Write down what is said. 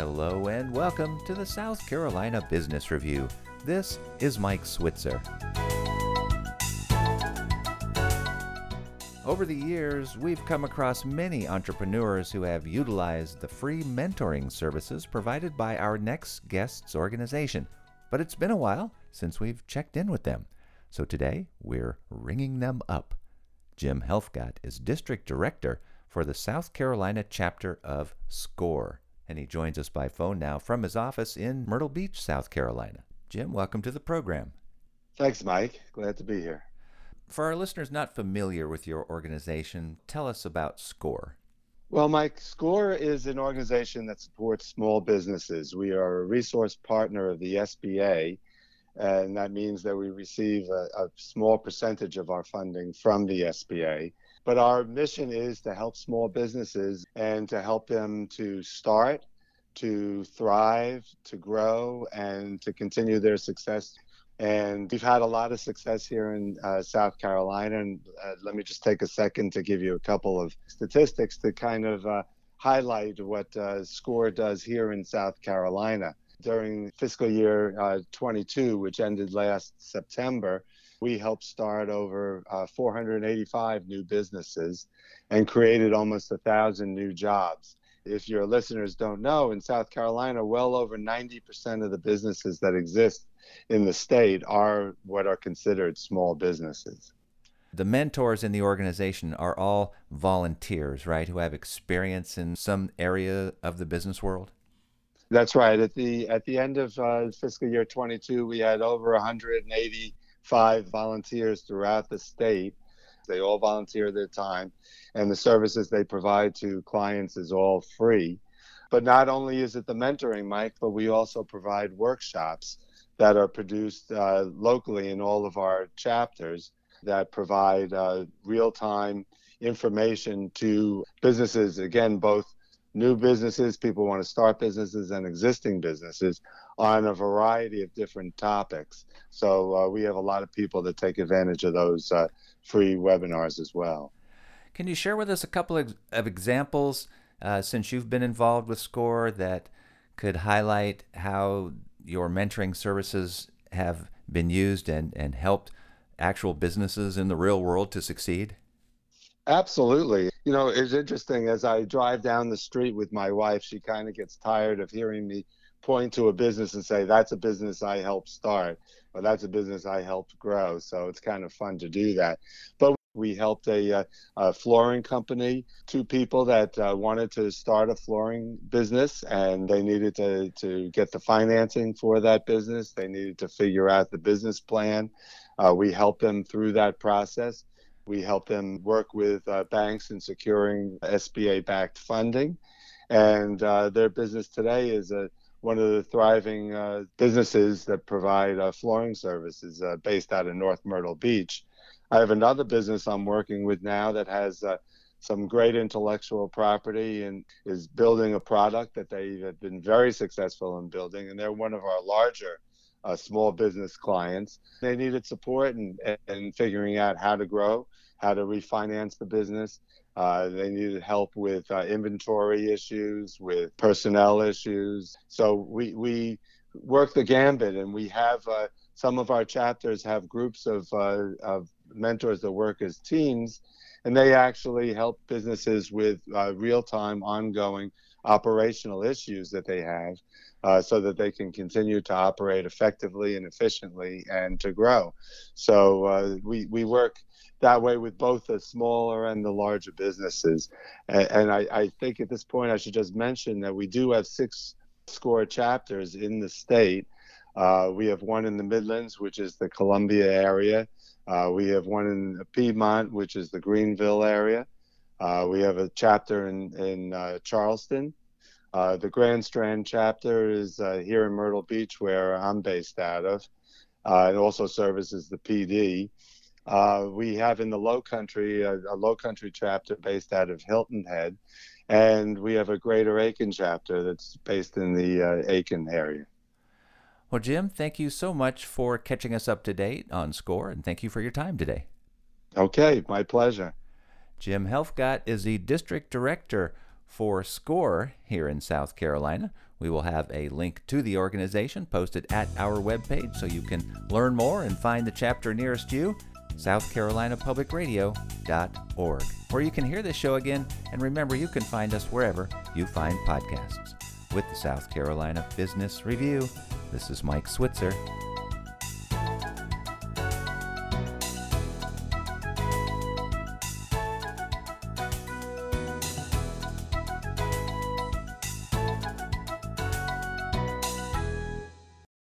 Hello and welcome to the South Carolina Business Review. This is Mike Switzer. Over the years, we've come across many entrepreneurs who have utilized the free mentoring services provided by our next guest's organization. But it's been a while since we've checked in with them. So today, we're ringing them up. Jim Helfgott is District Director for the South Carolina chapter of SCORE. And he joins us by phone now from his office in Myrtle Beach, South Carolina. Jim, welcome to the program. Thanks, Mike. Glad to be here. For our listeners not familiar with your organization, tell us about SCORE. Well, Mike, SCORE is an organization that supports small businesses. We are a resource partner of the SBA, and that means that we receive a, a small percentage of our funding from the SBA. But our mission is to help small businesses and to help them to start, to thrive, to grow, and to continue their success. And we've had a lot of success here in uh, South Carolina. And uh, let me just take a second to give you a couple of statistics to kind of uh, highlight what uh, SCORE does here in South Carolina. During fiscal year uh, 22, which ended last September, we helped start over uh, 485 new businesses and created almost a thousand new jobs. If your listeners don't know, in South Carolina, well over 90% of the businesses that exist in the state are what are considered small businesses. The mentors in the organization are all volunteers, right, who have experience in some area of the business world? That's right. At the at the end of uh, fiscal year 22, we had over 180 five volunteers throughout the state. They all volunteer their time, and the services they provide to clients is all free. But not only is it the mentoring, Mike, but we also provide workshops that are produced uh, locally in all of our chapters that provide uh, real time information to businesses, again, both new businesses, people want to start businesses, and existing businesses on a variety of different topics. So uh, we have a lot of people that take advantage of those uh, free webinars as well. Can you share with us a couple of, of examples uh, since you've been involved with SCORE that could highlight how your mentoring services have been used and, and helped actual businesses in the real world to succeed? Absolutely. You know, it's interesting as I drive down the street with my wife, she kind of gets tired of hearing me point to a business and say, that's a business I helped start, or that's a business I helped grow. So it's kind of fun to do that. But we helped a, uh, a flooring company, two people that uh, wanted to start a flooring business and they needed to, to get the financing for that business. They needed to figure out the business plan. Uh, we helped them through that process. We help them work with uh, banks in securing SBA backed funding. And uh, their business today is a, one of the thriving uh, businesses that provide uh, flooring services uh, based out of North Myrtle Beach. I have another business I'm working with now that has uh, some great intellectual property and is building a product that they have been very successful in building. And they're one of our larger uh, small business clients. They needed support and, and figuring out how to grow, how to refinance the business. Uh, they needed help with uh, inventory issues, with personnel issues. So we, we work the gambit, and we have uh, some of our chapters have groups of, uh, of mentors that work as teams, and they actually help businesses with uh, real time, ongoing operational issues that they have uh, so that they can continue to operate effectively and efficiently and to grow. So uh, we, we work that way with both the smaller and the larger businesses. And, and I, I, think at this point, I should just mention that we do have six score chapters in the state. Uh, we have one in the Midlands, which is the Columbia area. Uh, we have one in Piedmont, which is the Greenville area. Uh, we have a chapter in, in uh, Charleston. Uh, the Grand Strand chapter is uh, here in Myrtle Beach, where I'm based out of. it also services the Pee Dee. we have in the Low Country a, a Low Country chapter based out of Hilton Head, and we have a Greater Aiken chapter that's based in the Aiken area. Well, Jim, thank you so much for catching us up to date on SCORE, and thank you for your time today. Okay, my pleasure. Jim Helfgott is the district director for SCORE here in South Carolina. We will have a link to the organization posted at our webpage so you can learn more and find the chapter nearest you, southcarolinapublicradio.org. Or you can hear this show again, and remember, you can find us wherever you find podcasts. With the South Carolina Business Review, this is Mike Switzer.